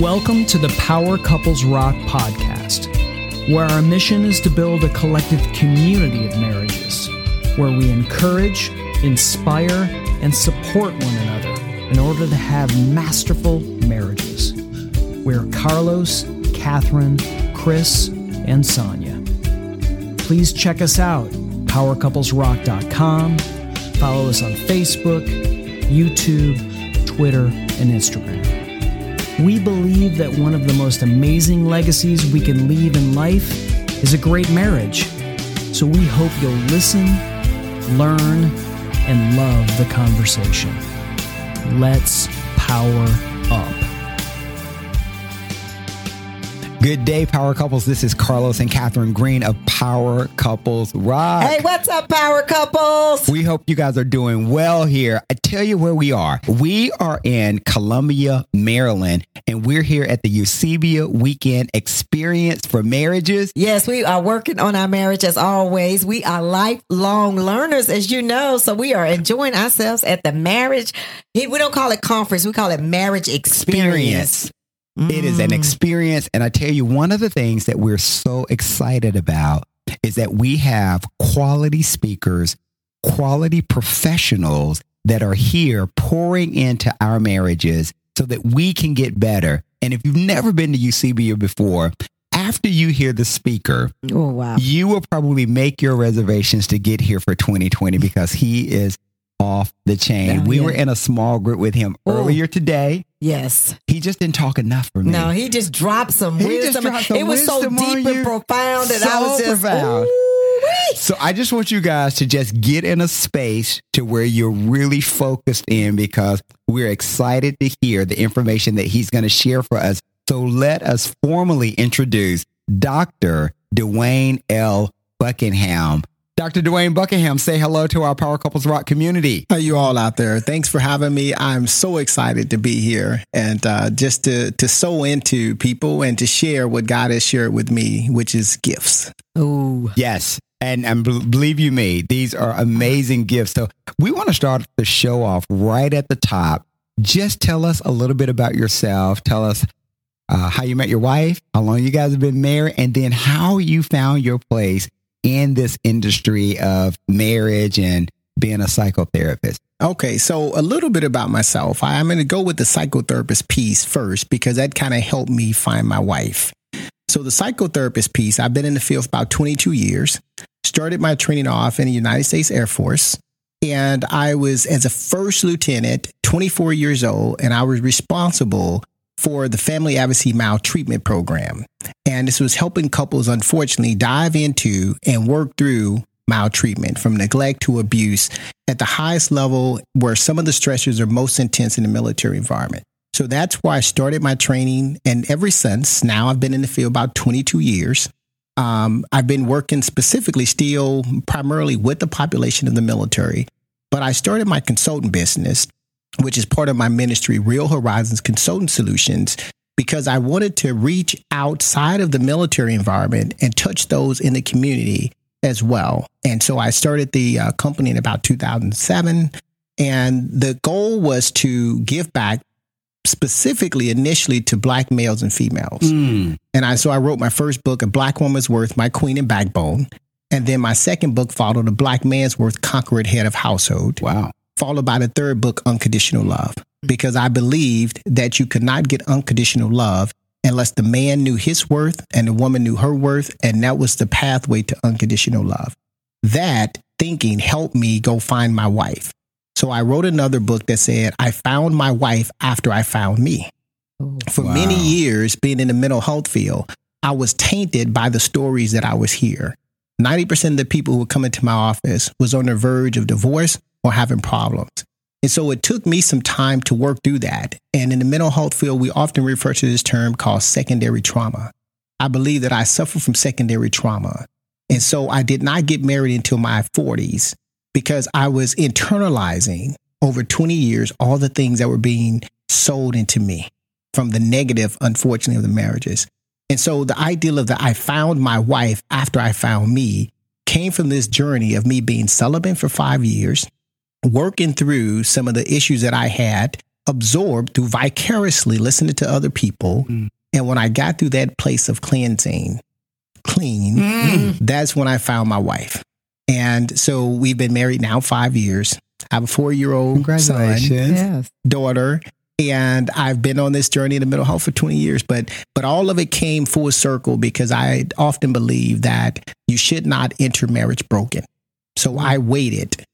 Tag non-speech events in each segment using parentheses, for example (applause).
Welcome to the Power Couples Rock podcast, where our mission is to build a collective community of marriages, where we encourage, inspire, and support one another in order to have masterful marriages. We're Carlos, Catherine, Chris, and Sonia. Please check us out, powercouplesrock.com. Follow us on Facebook, YouTube, Twitter, and Instagram. We believe that one of the most amazing legacies we can leave in life is a great marriage. So we hope you'll listen, learn, and love the conversation. Let's power Good day, Power Couples. This is Carlos and Catherine Green of Power Couples Rock. Hey, what's up, Power Couples? We hope you guys are doing well here. I tell you where we are. We are in Columbia, Maryland, and we're here at the Eusebia Weekend Experience for Marriages. Yes, we are working on our marriage as always. We are lifelong learners, as you know, so we are enjoying ourselves at the marriage. We don't call it conference, we call it marriage experience. experience. It is an mm. experience. And I tell you, one of the things that we're so excited about is that we have quality speakers, quality professionals that are here pouring into our marriages so that we can get better. And if you've never been to Eusebia before, after you hear the speaker, Oh, wow. you will probably make your reservations to get here for 2020 because he is off the chain. Oh, we yeah. were in a small group with him Oh. earlier today. Yes. He just didn't talk enough for me. No, he just dropped some He just wisdom. dropped some it was so wisdom on deep and profound that I was just profound. ooh-wee. So I just want you guys to just get in a space to where you're really focused in because we're excited to hear the information that he's going to share for us. So let us formally introduce Dr. Dwayne L. Buckingham. Dr. Dwayne Buckingham, say hello to our Power Couples Rock community. How you all out there? Thanks for having me. I'm so excited to be here and uh, just to to sow into people and to share what God has shared with me, which is gifts. Oh, Yes. And, and believe you me, these are amazing gifts. So we want to start the show off right at the top. Just tell us a little bit about yourself. Tell us uh, how you met your wife, how long you guys have been married, and then how you found your place in this industry of marriage and being a psychotherapist. Okay, so a little bit about myself. I'm going to go with the psychotherapist piece first because that kind of helped me find my wife. So the psychotherapist piece, I've been in the field for about 22 years. Started my training off in the United States Air Force. And I was as a first lieutenant, 24 years old, and I was responsible for the family advocacy maltreatment program. And this was helping couples, unfortunately, dive into and work through maltreatment from neglect to abuse at the highest level where some of the stressors are most intense in the military environment. So that's why I started my training. And ever since, now I've been in the field about 22 years. Um, I've been working specifically still primarily with the population of the military, but I started my consultant business, which is part of my ministry, Real Horizons Consulting Solutions, because I wanted to reach outside of the military environment and touch those in the community as well. And so I started the uh, company in about 2007. And the goal was to give back specifically initially to black males and females. Mm. And I so I wrote my first book, A Black Woman's Worth, My Queen and Backbone. And then my second book followed A Black Man's Worth, Conqueror Head of Household, Wow. Followed by the third book, Unconditional Love. Because I believed that you could not get unconditional love unless the man knew his worth and the woman knew her worth. And that was the pathway to unconditional love. That thinking helped me go find my wife. So I wrote another book that said, I found my wife after I found me. For Wow. many years, being in the mental health field, I was tainted by the stories that I was hear. 90% of the people who would come into my office was on the verge of divorce or having problems. And so it took me some time to work through that. And in the mental health field, we often refer to this term called secondary trauma. I believe that I suffer from secondary trauma. And so I did not get married until my 40s because I was internalizing over 20 years all the things that were being sold into me from the negative, unfortunately, of the marriages. And so the ideal of that I found my wife after I found me came from this journey of me being celibate for five years, working through some of the issues that I had absorbed through vicariously listening to other people. Mm. And when I got through that place of cleansing, clean, Mm. that's when I found my wife. And so we've been married now five years. I have a four year old son, Yes. daughter, and I've been on this journey in the mental health for 20 years. But but all of it came full circle because I often believe that you should not enter marriage broken. So I waited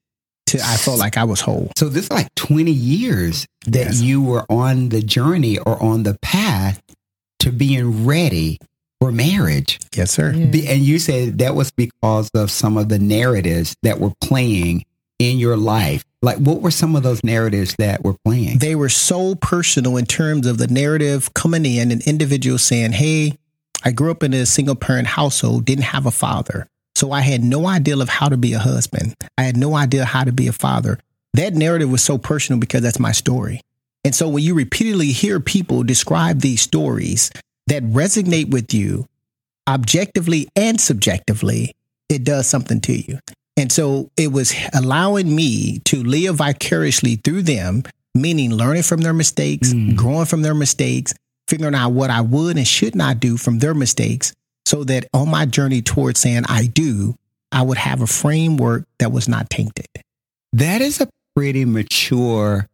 till I felt like I was whole. So this is like 20 years that Yes. you were on the journey or on the path to being ready for marriage. Yes, sir. Yeah. Be- And you said that was because of some of the narratives that were playing in your life. Like, what were some of those narratives that were playing? They were so personal in terms of the narrative coming in, an individual saying, Hey, I grew up in a single parent household, didn't have a father. So I had no idea of how to be a husband. I had no idea how to be a father. That narrative was so personal because that's my story. And so when you repeatedly hear people describe these stories that resonate with you objectively and subjectively, it does something to you. And so it was allowing me to live vicariously through them, meaning learning from their mistakes, Mm. growing from their mistakes, figuring out what I would and should not do from their mistakes, so that on my journey towards saying I do, I would have a framework that was not tainted. That is a pretty mature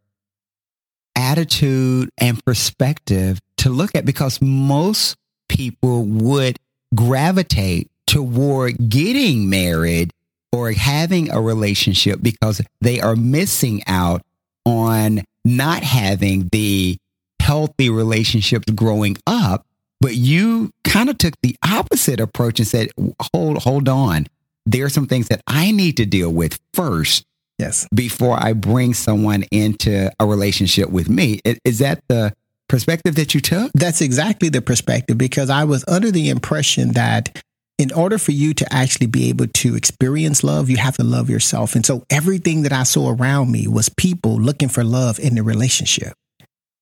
attitude and perspective to look at because most people would gravitate toward getting married or having a relationship because they are missing out on not having the healthy relationships growing up. But you kind of took the opposite approach and said, hold, hold on. There are some things that I need to deal with first Yes. before I bring someone into a relationship with me. Is that the perspective that you took? That's exactly the perspective because I was under the impression that in order for you to actually be able to experience love, you have to love yourself. And so everything that I saw around me was people looking for love in the relationship.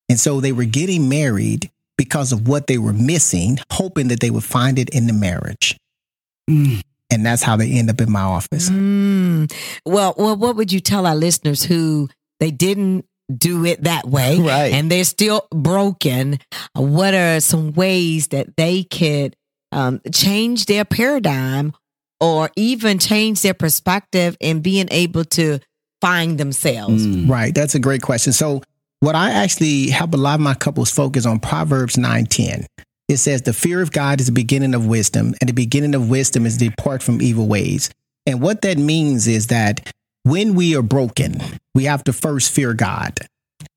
And so they were getting married because of what they were missing, hoping that they would find it in the marriage. Mm. And that's how they end up in my office. Mm. Well, well, what would you tell our listeners who they didn't do it that way, (laughs) Right. And they're still broken. What are some ways that they could um, change their paradigm, or even change their perspective in being able to find themselves? Mm. Right. That's a great question. So what I actually help a lot of my couples focus on Proverbs 9:10. It says the fear of God is the beginning of wisdom, and the beginning of wisdom is to depart from evil ways. And what that means is that when we are broken, we have to first fear God.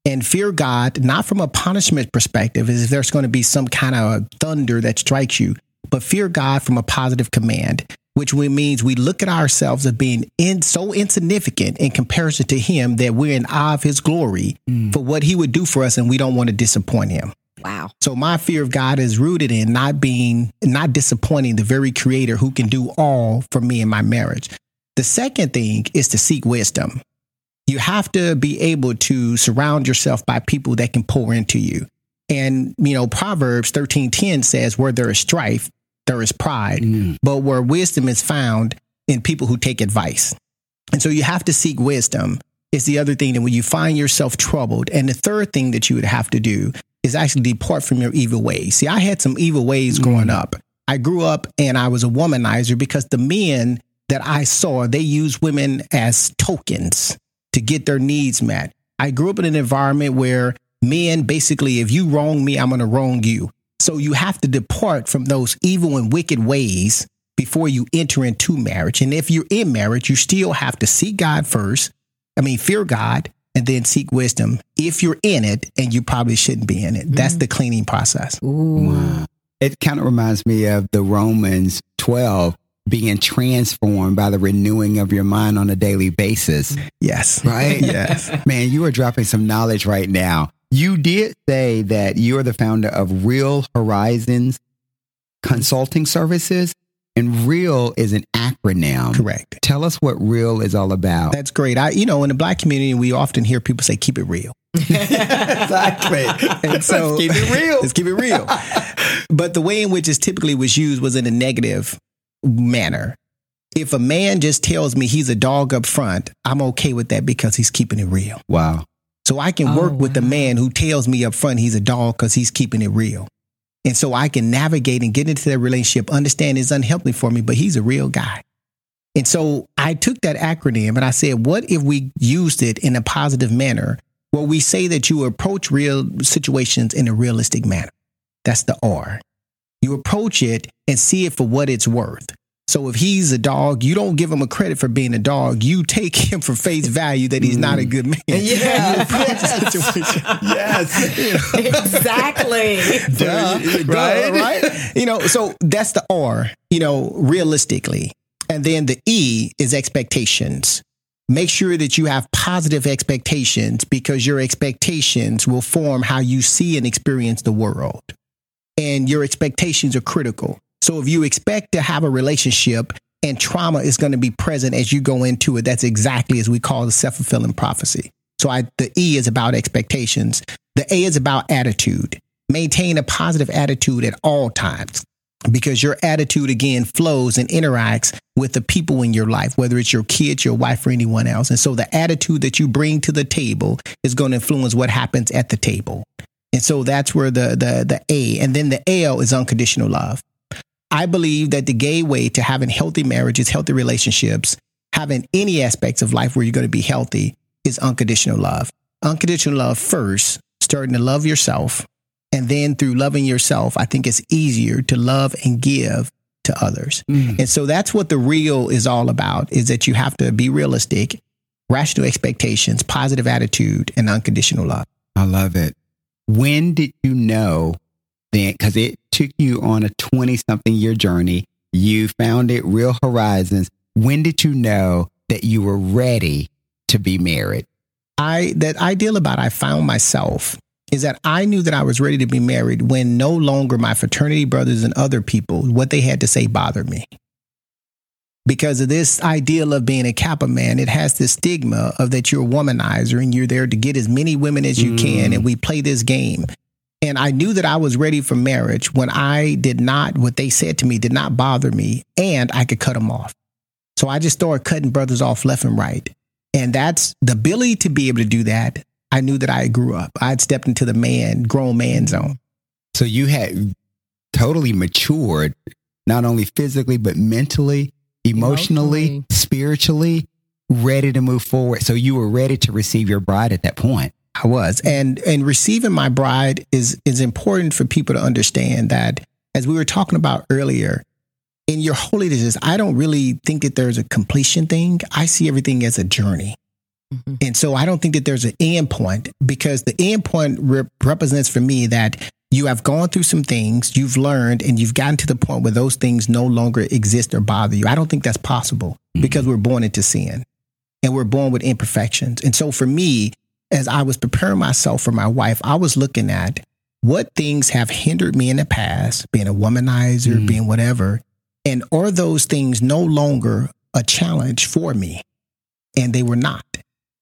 And fear God, not from a punishment perspective, as if there's going to be some kind of thunder that strikes you, but fear God from a positive command, which means we look at ourselves as being in, so insignificant in comparison to Him that we're in awe of His glory mm. for what He would do for us, and we don't want to disappoint Him. Wow. So my fear of God is rooted in not being, not disappointing the very creator who can do all for me in my marriage. The second thing is to seek wisdom. You have to be able to surround yourself by people that can pour into you. And, you know, Proverbs 13:10 says, where there is strife, there is pride, Mm. but where wisdom is found in people who take advice. And so you have to seek wisdom. Is the other thing that when you find yourself troubled. And the third thing that you would have to do is actually depart from your evil ways. See, I had some evil ways growing up. I grew up and I was a womanizer because the men that I saw, they used women as tokens to get their needs met. I grew up in an environment where men basically, if you wrong me, I'm going to wrong you. So you have to depart from those evil and wicked ways before you enter into marriage. And if you're in marriage, you still have to seek God first. I mean, fear God and then seek wisdom if you're in it and you probably shouldn't be in it. That's mm. the cleaning process. Ooh. Wow. It kind of reminds me of the Romans 12 being transformed by the renewing of your mind on a daily basis. Yes. Right? (laughs) yes. Man, you are dropping some knowledge right now. You did say that you're the founder of Real Horizons Consulting Services, and Real is an acronym. Correct. Tell us what Real is all about. That's great. I, you know, in the black community, we often hear people say, keep it real. (laughs) exactly. And so Let's keep it real. let's keep it real. but the way in which it typically was used was in a negative manner. If a man just tells me he's a dog up front, I'm okay with that because he's keeping it real. Wow. So I can Oh, work with the oh, wow. man who tells me up front he's a dog because he's keeping it real. And so I can navigate and get into that relationship, understand it's unhealthy for me, but he's a real guy. And so I took that acronym and I said, what if we used it in a positive manner where we say that you approach real situations in a realistic manner? That's the R. You approach it and see it for what it's worth. So if he's a dog, you don't give him a credit for being a dog. You take him for face value that he's not a mm. good man. Yeah. You approach the situation. Yes. (laughs) You know, exactly. (laughs) Duh, Duh, right? right? You know, so that's the R, you know, realistically. And then the E is expectations. Make sure that you have positive expectations because your expectations will form how you see and experience the world. And your expectations are critical. So if you expect to have a relationship and trauma is going to be present as you go into it, that's exactly as we call the self fulfilling prophecy. So I, the E is about expectations. The A is about attitude. Maintain a positive attitude at all times because your attitude again flows and interacts with the people in your life, whether it's your kids, your wife, or anyone else. And so the attitude that you bring to the table is going to influence what happens at the table. And so that's where the the the A and then the L is unconditional love. I believe that the gateway to having healthy marriages, healthy relationships, having any aspects of life where you're going to be healthy is unconditional love. Unconditional love first, starting to love yourself. And then through loving yourself, I think it's easier to love and give to others. Mm. And so that's what the real is all about is that you have to be realistic, rational expectations, positive attitude, and unconditional love. I love it. When did you know then? Because it took you on a 20 something year journey. You found it Real Horizons. When did you know that you were ready to be married? I that ideal about I found myself is that I knew that I was ready to be married when no longer my fraternity brothers and other people what they had to say bothered me. Because of this ideal of being a Kappa man, it has this stigma of that you're a womanizer and you're there to get as many women as you can, mm. and we play this game. And I knew that I was ready for marriage when I did not, what they said to me did not bother me, and I could cut them off. So I just started cutting brothers off left and right. And that's the ability to be able to do that. I knew that I grew up. I had stepped into the man, grown man zone. So you had totally matured, not only physically, but mentally, emotionally, Emotionally. spiritually, ready to move forward. So you were ready to receive your bride at that point. I was. And and receiving my bride is is important for people to understand that as we were talking about earlier, in your holiness, I don't really think that there's a completion thing. I see everything as a journey. Mhm. And so I don't think that there's an end point because the end point rep- represents for me that you have gone through some things, you've learned, and you've gotten to the point where those things no longer exist or bother you. I don't think that's possible because we're born into sin and we're born with imperfections. And so for me, as I was preparing myself for my wife, I was looking at what things have hindered me in the past, being a womanizer, Mm. being whatever, and are those things no longer a challenge for me? And they were not.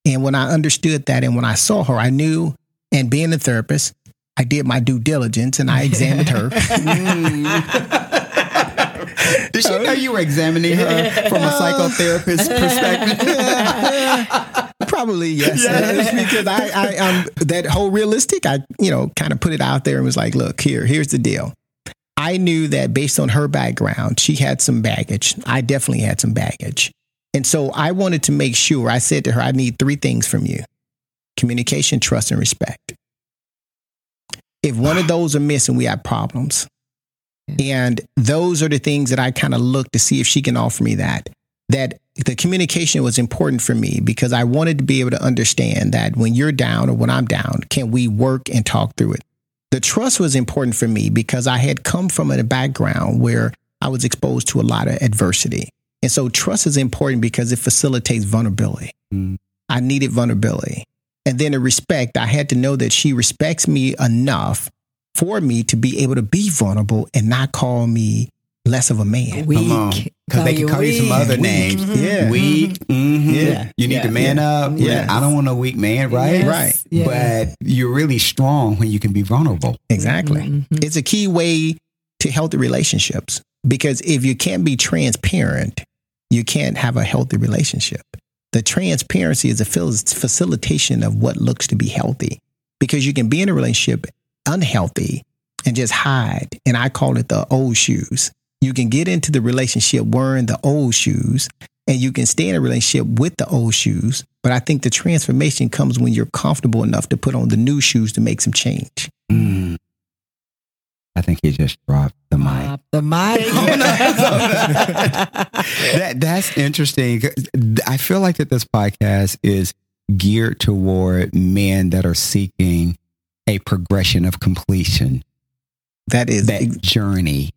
And when I understood that and when I saw her, I knew, and being a therapist, I did my due diligence and I (laughs) examined her. (laughs) Did she know you were examining her from a (laughs) psychotherapist perspective? Probably yes, (laughs) It's because I, I, um, that whole realistic. I, you know, kind of put it out there and was like, look, here, here's the deal. I knew that based on her background, she had some baggage. I definitely had some baggage, and so I wanted to make sure. I said to her, I need three things from you: communication, trust, and respect. If one of those are missing, we have problems. And those are the things that I kind of look to see if she can offer me that. That the communication was important for me because I wanted to be able to understand that when you're down or when I'm down, can we work and talk through it? The trust was important for me because I had come from a background where I was exposed to a lot of adversity. And so trust is important because it facilitates vulnerability. Mm. I needed vulnerability. And then the respect, I had to know that she respects me enough for me to be able to be vulnerable and not call me less of a man. Weak. Come on. Because they can call you some weak. other Weak. names. Yeah. Weak. mhm. Yeah. You need Yeah. to man up. Yeah. I don't want a weak man, right? Yes, Right. yes. But you're really strong when you can be vulnerable. Exactly. Mhm. It's a key way to healthy relationships because if you can't be transparent, you can't have a healthy relationship. The transparency is a facilitation of what looks to be healthy because you can be in a relationship unhealthy and just hide. And I call it the old shoes. You can get into the relationship wearing the old shoes and you can stay in a relationship with the old shoes. But I think the transformation comes when you're comfortable enough to put on the new shoes to make some change. Mm. I think he just dropped the mic. Drop the mic. (laughs) that that's interesting. I feel like that this podcast is geared toward men that are seeking a progression of completion. That is that journey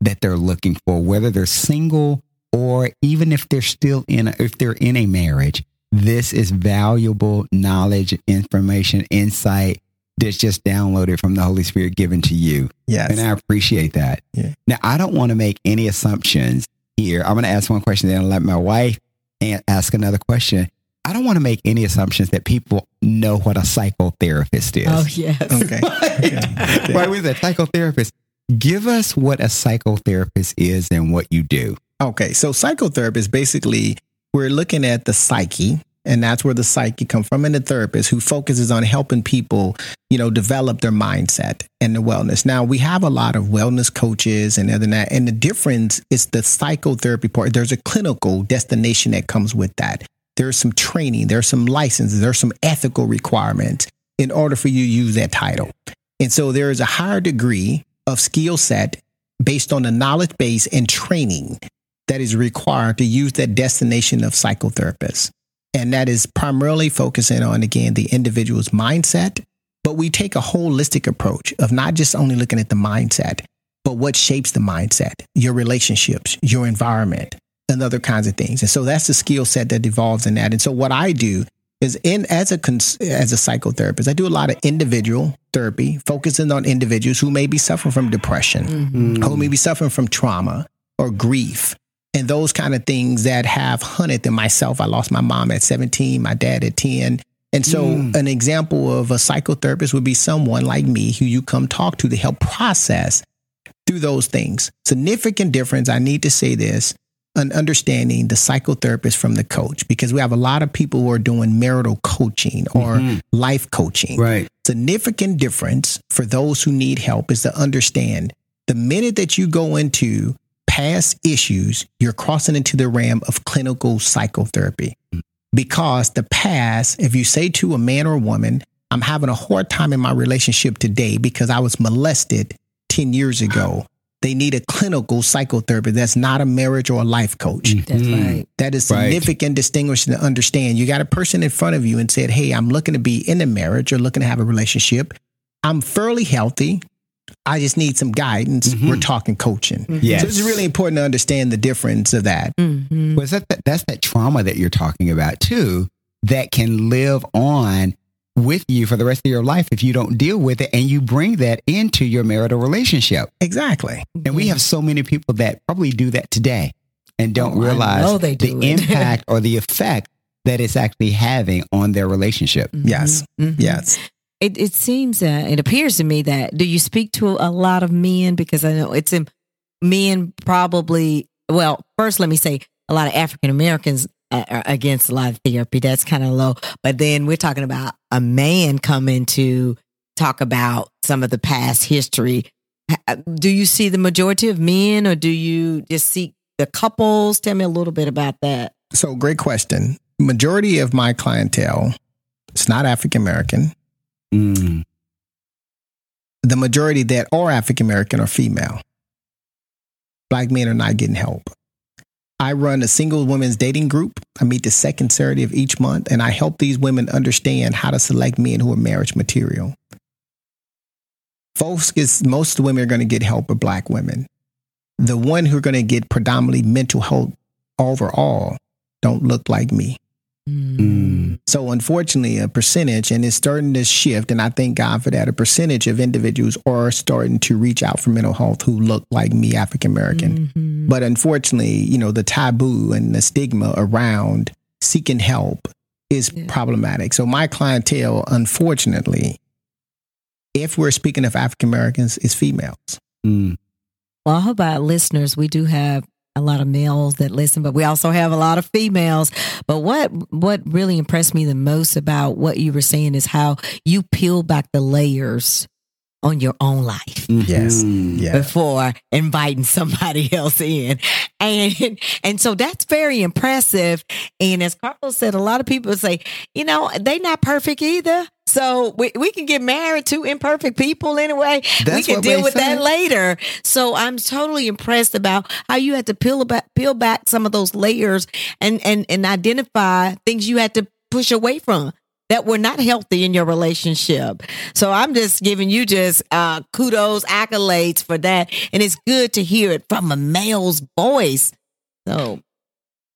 that they're looking for, whether they're single or even if they're still in a, if they're in a marriage. This is valuable knowledge, information, insight that's just downloaded from the Holy Spirit given to you. Yes. And I appreciate that. Yeah. Now, I don't want to make any assumptions here. I'm going to ask one question, then I'll let my wife ask another question. I don't want to make any assumptions that people know what a psychotherapist is. Oh, yes. Okay. (laughs) okay. Why was a psychotherapist? Give us what a psychotherapist is and what you do. Okay. So, psychotherapist basically, we're looking at the psyche and that's where the psyche comes from and the therapist who focuses on helping people you know develop their mindset and the wellness now we have a lot of wellness coaches and other than that and the difference is the psychotherapy part there's a clinical destination that comes with that there's some training there's some licenses there's some ethical requirements in order for you to use that title and so there is a higher degree of skill set based on the knowledge base and training that is required to use that destination of psychotherapist and that is primarily focusing on, again, the individual's mindset. But we take a holistic approach of not just only looking at the mindset, but what shapes the mindset, your relationships, your environment, and other kinds of things. And so that's the skill set that evolves in that. And so what I do is in as a as a psychotherapist, I do a lot of individual therapy, focusing on individuals who may be suffering from depression, mm-hmm. who may be suffering from trauma or grief, and those kind of things that have hunted them myself. I lost my mom at 17, my dad at 10. And so, mm. an example of a psychotherapist would be someone like me who you come talk to to help process through those things. Significant difference, I need to say this, an understanding the psychotherapist from the coach, because we have a lot of people who are doing marital coaching or mm-hmm. life coaching. Right. Significant difference for those who need help is to understand the minute that you go into past issues, you're crossing into the realm of clinical psychotherapy. Because the past, if you say to a man or a woman, I'm having a hard time in my relationship today because I was molested 10 years ago. They need a clinical psychotherapist that's not a marriage or a life coach. That's mm-hmm. right. That is significant right. distinguishing to understand. You got a person in front of you and said, Hey, I'm looking to be in a marriage or looking to have a relationship. I'm fairly healthy. I just need some guidance. Mm-hmm. We're talking coaching. Mm-hmm. Yes. So it's really important to understand the difference of that. Mm-hmm. Well, that, that's that trauma that you're talking about too, that can live on with you for the rest of your life if you don't deal with it and you bring that into your marital relationship. Exactly. And we have so many people that probably do that today and don't oh, realize the (laughs) impact or the effect that it's actually having on their relationship. Mm-hmm. Yes. Mm-hmm. Yes. It it seems uh, it appears to me that do you speak to a lot of men because I know it's in men probably well first let me say a lot of African Americans are against a lot of therapy that's kind of low but then we're talking about a man coming to talk about some of the past history uh, do you see the majority of men or do you just see the couples tell me a little bit about that so great question majority of my clientele it's not African American Mm. The majority that are African American are female. Black men are not getting help. I run a single women's dating group. I meet the second Saturday of each month, and I help these women understand how to select men who are marriage material. Folks, most women are going to get help are black women. The one who are going to get predominantly mental health overall don't look like me. Mm. So, unfortunately, a percentage, and it's starting to shift, and I thank God for that. A percentage of individuals are starting to reach out for mental health who look like me, African American. Mm-hmm. But unfortunately, you know, the taboo and the stigma around seeking help is yeah. problematic. So, my clientele, unfortunately, if we're speaking of African Americans, is females. Mm. Well, how about listeners? We do have a lot of males that listen, but we also have a lot of females. But what what really impressed me the most about what you were saying is how you peel back the layers on your own life Yes. Mhm. Yeah. before inviting somebody (laughs) else in. And and so that's very impressive. And as Carlos said, a lot of people say, you know, they not perfect either. So we, we can get married to imperfect people anyway. we can deal they with that later. So I'm totally impressed about how you had to peel back peel back some of those layers and and and identify things you had to push away from that were not healthy in your relationship. So I'm just giving you just uh, kudos, accolades for that, and it's good to hear it from a male's voice. So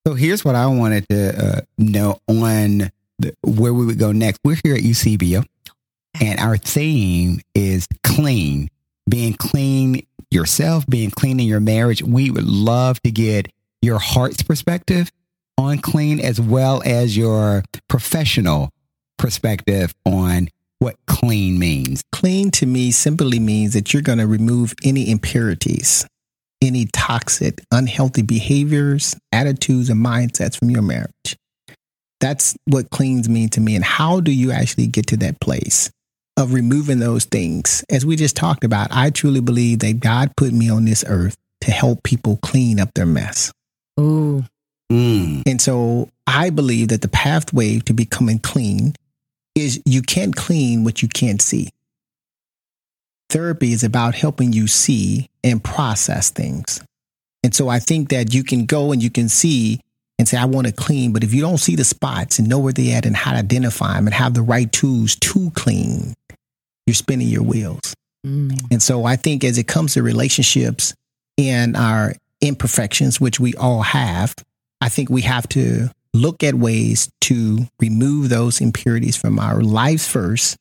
So here's what I wanted to uh, know on the, where we would go next. We're here at Eusebia, and our theme is clean, being clean yourself, being clean in your marriage. We would love to get your heart's perspective on clean as well as your professional perspective on what clean means. Clean to me simply means that you're going to remove any impurities, any toxic, unhealthy behaviors, attitudes, and mindsets from your marriage. That's what cleans mean to me. And how do you actually get to that place of removing those things? As we just talked about, I truly believe that God put me on this earth to help people clean up their mess. ooh, Mm. And so I believe that the pathway to becoming clean is you can't clean what you can't see. Therapy is about helping you see and process things. And so I think that you can go and you can see and say, I want to clean, but if you don't see the spots and know where they're at and how to identify them and have the right tools to clean, you're spinning your wheels. mm, And so I think as it comes to relationships and our imperfections, which we all have, I think we have to look at ways to remove those impurities from our lives first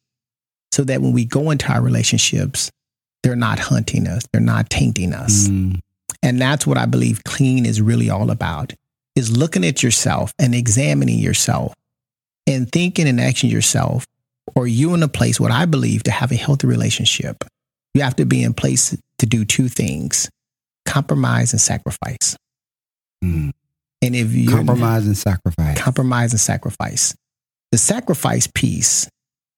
so that when we go into our relationships, they're not hunting us, they're not tainting us. Mm. And that's what I believe clean is really all about is looking at yourself and examining yourself and thinking and acting yourself or you in a place what I believe to have a healthy relationship. You have to be in place to do two things. Compromise and sacrifice. Mm. And if you Compromise and sacrifice. compromise and sacrifice. The sacrifice piece,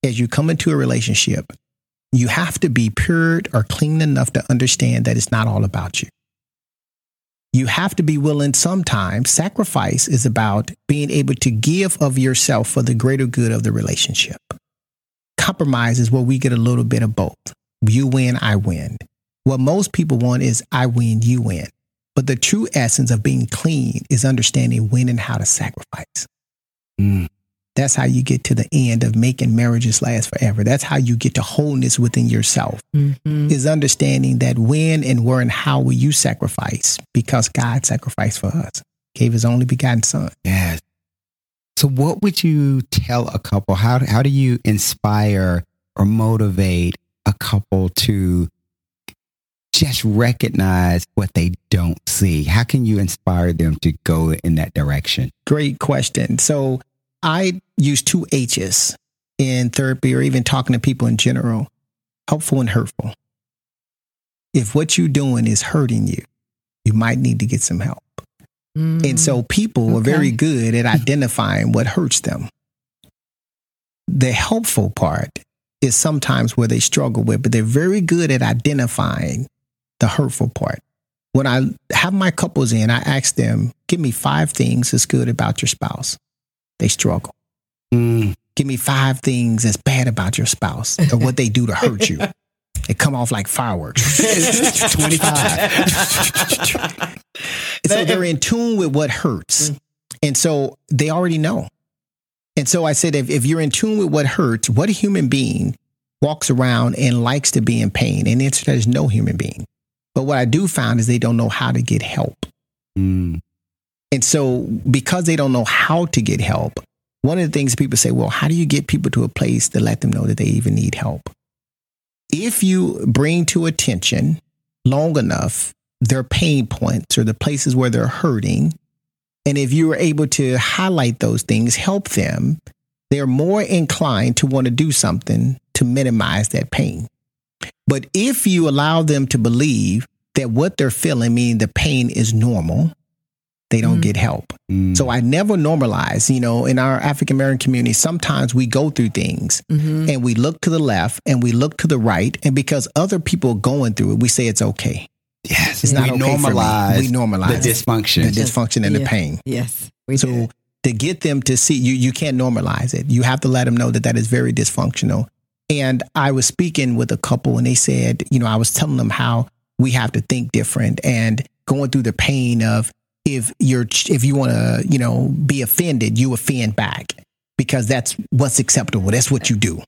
as you come into a relationship, you have to be pure or clean enough to understand that it's not all about you. You have to be willing sometimes. Sacrifice is about being able to give of yourself for the greater good of the relationship. Compromise is where we get a little bit of both. You win, I win. What most people want is I win, you win. But the true essence of being clean is understanding when and how to sacrifice. Mm. That's how you get to the end of making marriages last forever. That's how you get to wholeness within yourself mhm. is understanding that when and where and how will you sacrifice because God sacrificed for us, gave his only begotten son. Yes. So, what would you tell a couple? How how do you inspire or motivate a couple to just recognize what they don't see? How can you inspire them to go in that direction? Great question. So I use two H's in therapy or even talking to people in general helpful and hurtful. If what you're doing is hurting you, you might need to get some help. Mm. And so people are very good at (laughs) identifying what hurts them. The helpful part is sometimes where they struggle with, but they're very good at identifying the hurtful part. When I have my couples in, I ask them, give me five things that's good about your spouse. They struggle. Mm. Give me five things that's bad about your spouse or what they do to hurt you. (laughs) They come off like fireworks. (laughs) 25. so they're in tune with what hurts. And so they already know. And so I said, if, if you're in tune with what hurts, what human being walks around and likes to be in pain? And the answer to that is no human being. But what I do find is they don't know how to get help. Mm. And so because they don't know how to get help, one of the things people say, well, how do you get people to a place to let them know that they even need help? If you bring to attention long enough their pain points or the places where they're hurting, and if you are able to highlight those things, help them, they're more inclined to want to do something to minimize that pain. But if you allow them to believe that what they're feeling, meaning the pain is normal, they don't Mhm. get help. Mm. So I never normalize, you know, in our African American community, sometimes we go through things Mhm. and we look to the left and we look to the right. And because other people are going through it, we say it's okay. yes, It's not we okay for me. normalize We normalize the dysfunction. the dysfunction and the pain. Yes. We So do. to get them to see you, you can't normalize it. You have to let them know that that is very dysfunctional. And I was speaking with a couple, and they said, you know, I was telling them how we have to think different and going through the pain of if you're if you want to, you know, be offended, you offend back because that's what's acceptable. That's what you do.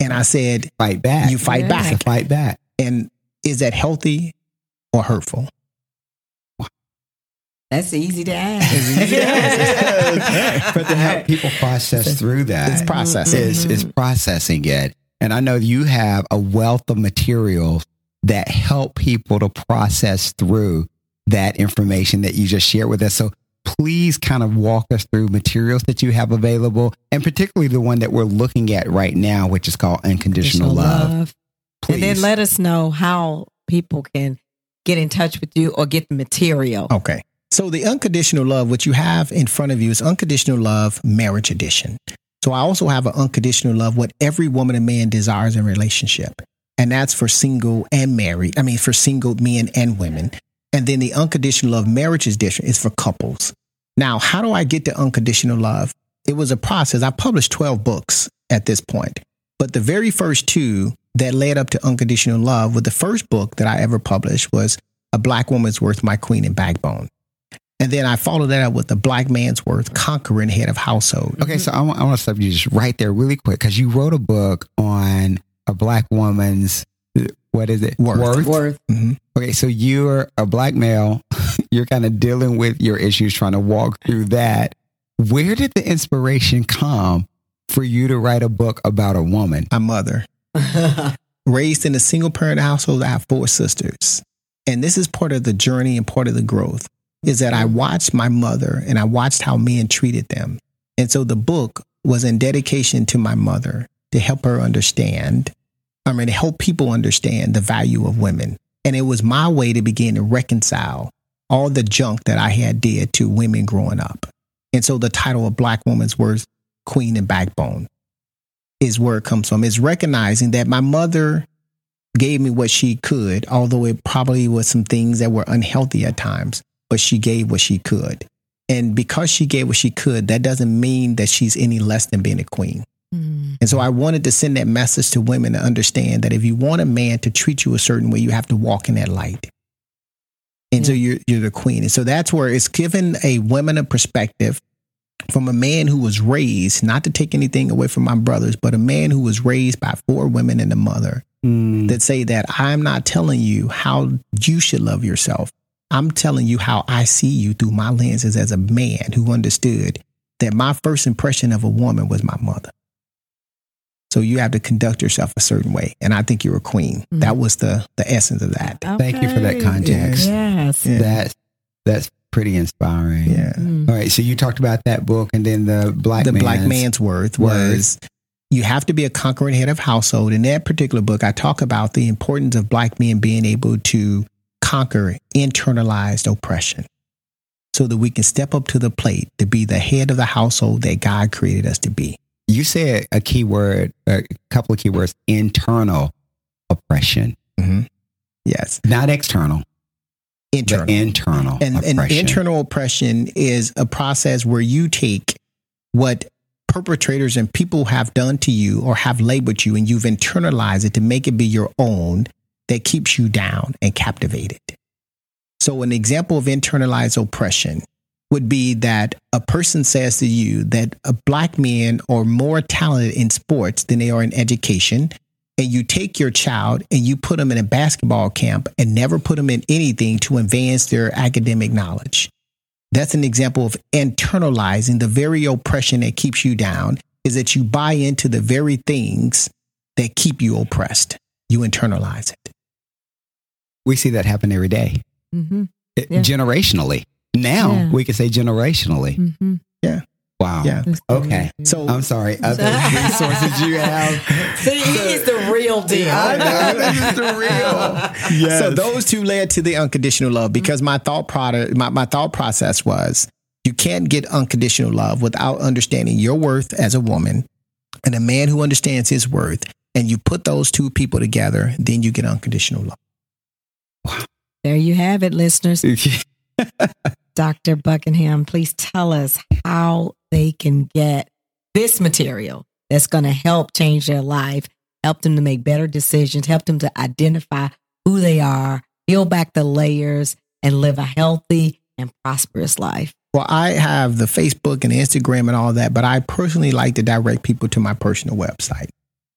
And I said, fight back. you fight Yeah. back. It's fight back. And is that healthy or hurtful? That's easy to ask. (laughs) but to help people process through that. It's processing. is is mm-hmm. processing it. And I know you have a wealth of materials that help people to process through that information that you just shared with us. So please kind of walk us through materials that you have available and particularly the one that we're looking at right now, which is called Unconditional Love. Please. And then let us know how people can get in touch with you or get the material. Okay. So the unconditional love, what you have in front of you is unconditional love marriage edition. So I also have an unconditional love, what every woman and man desires in relationship. And that's for single and married. I mean, for single men and women. And then the unconditional love marriage is different. It's for couples. Now, how do I get to unconditional love? It was a process. I published 12 books at this point, but the very first two that led up to unconditional love with the first book that I ever published was A Black Woman's Worth, My Queen and Backbone. And then I followed that up with A Black Man's Worth, Conquering Head of Household. Okay, so I want, I want to stop you just right there really quick because you wrote a book on a black woman's, what is it? Worth. Worth. Mhm. Okay, so you're a black male. (laughs) You're kind of dealing with your issues, trying to walk through that. Where did the inspiration come for you to write a book about a woman? My mother, (laughs) raised in a single parent household, I have four sisters. And this is part of the journey and part of the growth is that I watched my mother and I watched how men treated them. And so the book was in dedication to my mother to help her understand, I mean, to help people understand the value of women. And it was my way to begin to reconcile all the junk that I had did to women growing up. And so the title of Black Woman's Worth, Queen and Backbone is where it comes from. Is recognizing that my mother gave me what she could, although it probably was some things that were unhealthy at times, but she gave what she could. And because she gave what she could, that doesn't mean that she's any less than being a queen. Mm. And so I wanted to send that message to women to understand that if you want a man to treat you a certain way, you have to walk in that light. And so you're you're the queen. And so that's where it's given a woman a perspective from a man who was raised, not to take anything away from my brothers, but a man who was raised by four women and a mother Mm. that say that I'm not telling you how you should love yourself. I'm telling you how I see you through my lenses as a man who understood that my first impression of a woman was my mother. So you have to conduct yourself a certain way. And I think you're a queen. Mhm. That was the the essence of that. Thank you for that context. Yes. Yeah. That's that's pretty inspiring. Yeah. Mm. All right, so you talked about that book, and then the black the man's, black man's worth was you have to be a conquering head of household. In that particular book, I talk about the importance of black men being able to conquer internalized oppression so that we can step up to the plate to be the head of the household that God created us to be. You said a key word, a couple of keywords: internal oppression, mm-hmm. Yes, not external, internal. internal and, and internal oppression is a process where you take what perpetrators and people have done to you or have labeled you and you've internalized it to make it be your own that keeps you down and captivated. So, an example of internalized oppression would be that a person says to you that a black men are more talented in sports than they are in education. And you take your child and you put them in a basketball camp and never put them in anything to advance their academic knowledge. That's an example of internalizing the very oppression that keeps you down is that you buy into the very things that keep you oppressed. You internalize it. We see that happen every day, Mm-hmm. It- Yeah. generationally. Now Yeah. we can say generationally. Mm-hmm. Yeah. Wow. Yeah. Okay. So I'm sorry. Other (laughs) resources you have. (laughs) See, he is the real (laughs) deal. I know this is the real. Yes. So those two led to the unconditional love because my thought product, my, my thought process was you can't get unconditional love without understanding your worth as a woman and a man who understands his worth. And you put those two people together, then you get unconditional love. There you have it, listeners. (laughs) Dr. Buckingham, please tell us how they can get this material that's going to help change their life, help them to make better decisions, help them to identify who they are, peel back the layers, and live a healthy and prosperous life. Well, I have the Facebook and Instagram and all that, but I personally like to direct people to my personal website.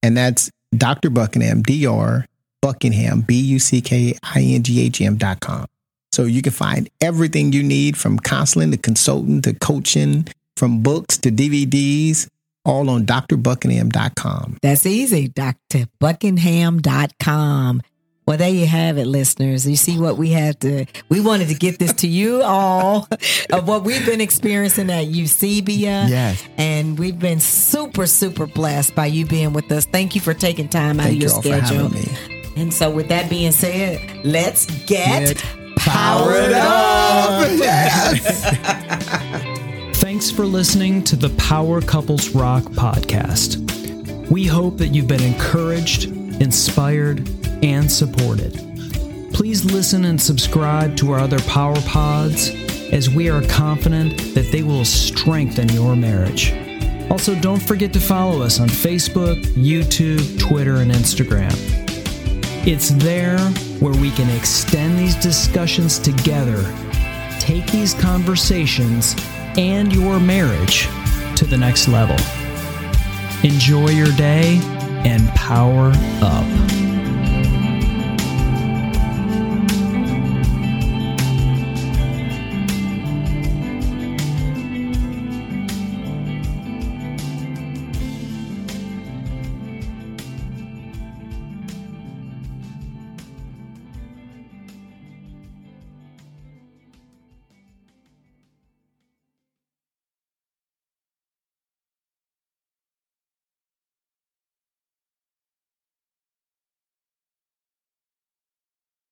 And that's Dr. Buckingham, Dr. Buckingham, B U C K I N G H M dot com. So you can find everything you need from counseling to consulting to coaching, from books to DVDs, all on drbuckingham.com. That's easy, drbuckingham.com. Well, there you have it, listeners. You see what we had to, we wanted to get this to you all (laughs) of what we've been experiencing at Eusebia. Yes. And we've been super, super blessed by you being with us. Thank you for taking time out of your you schedule. And so, with that being said, let's get, Get powered up. (laughs) Yes. (laughs) Thanks for listening to the Power Couples Rock podcast. We hope that you've been encouraged, inspired, and supported. Please listen and subscribe to our other Power Pods as we are confident that they will strengthen your marriage. Also, don't forget to follow us on Facebook, YouTube, Twitter, and Instagram. It's there where we can extend these discussions together, take these conversations and your marriage to the next level. Enjoy your day and power up.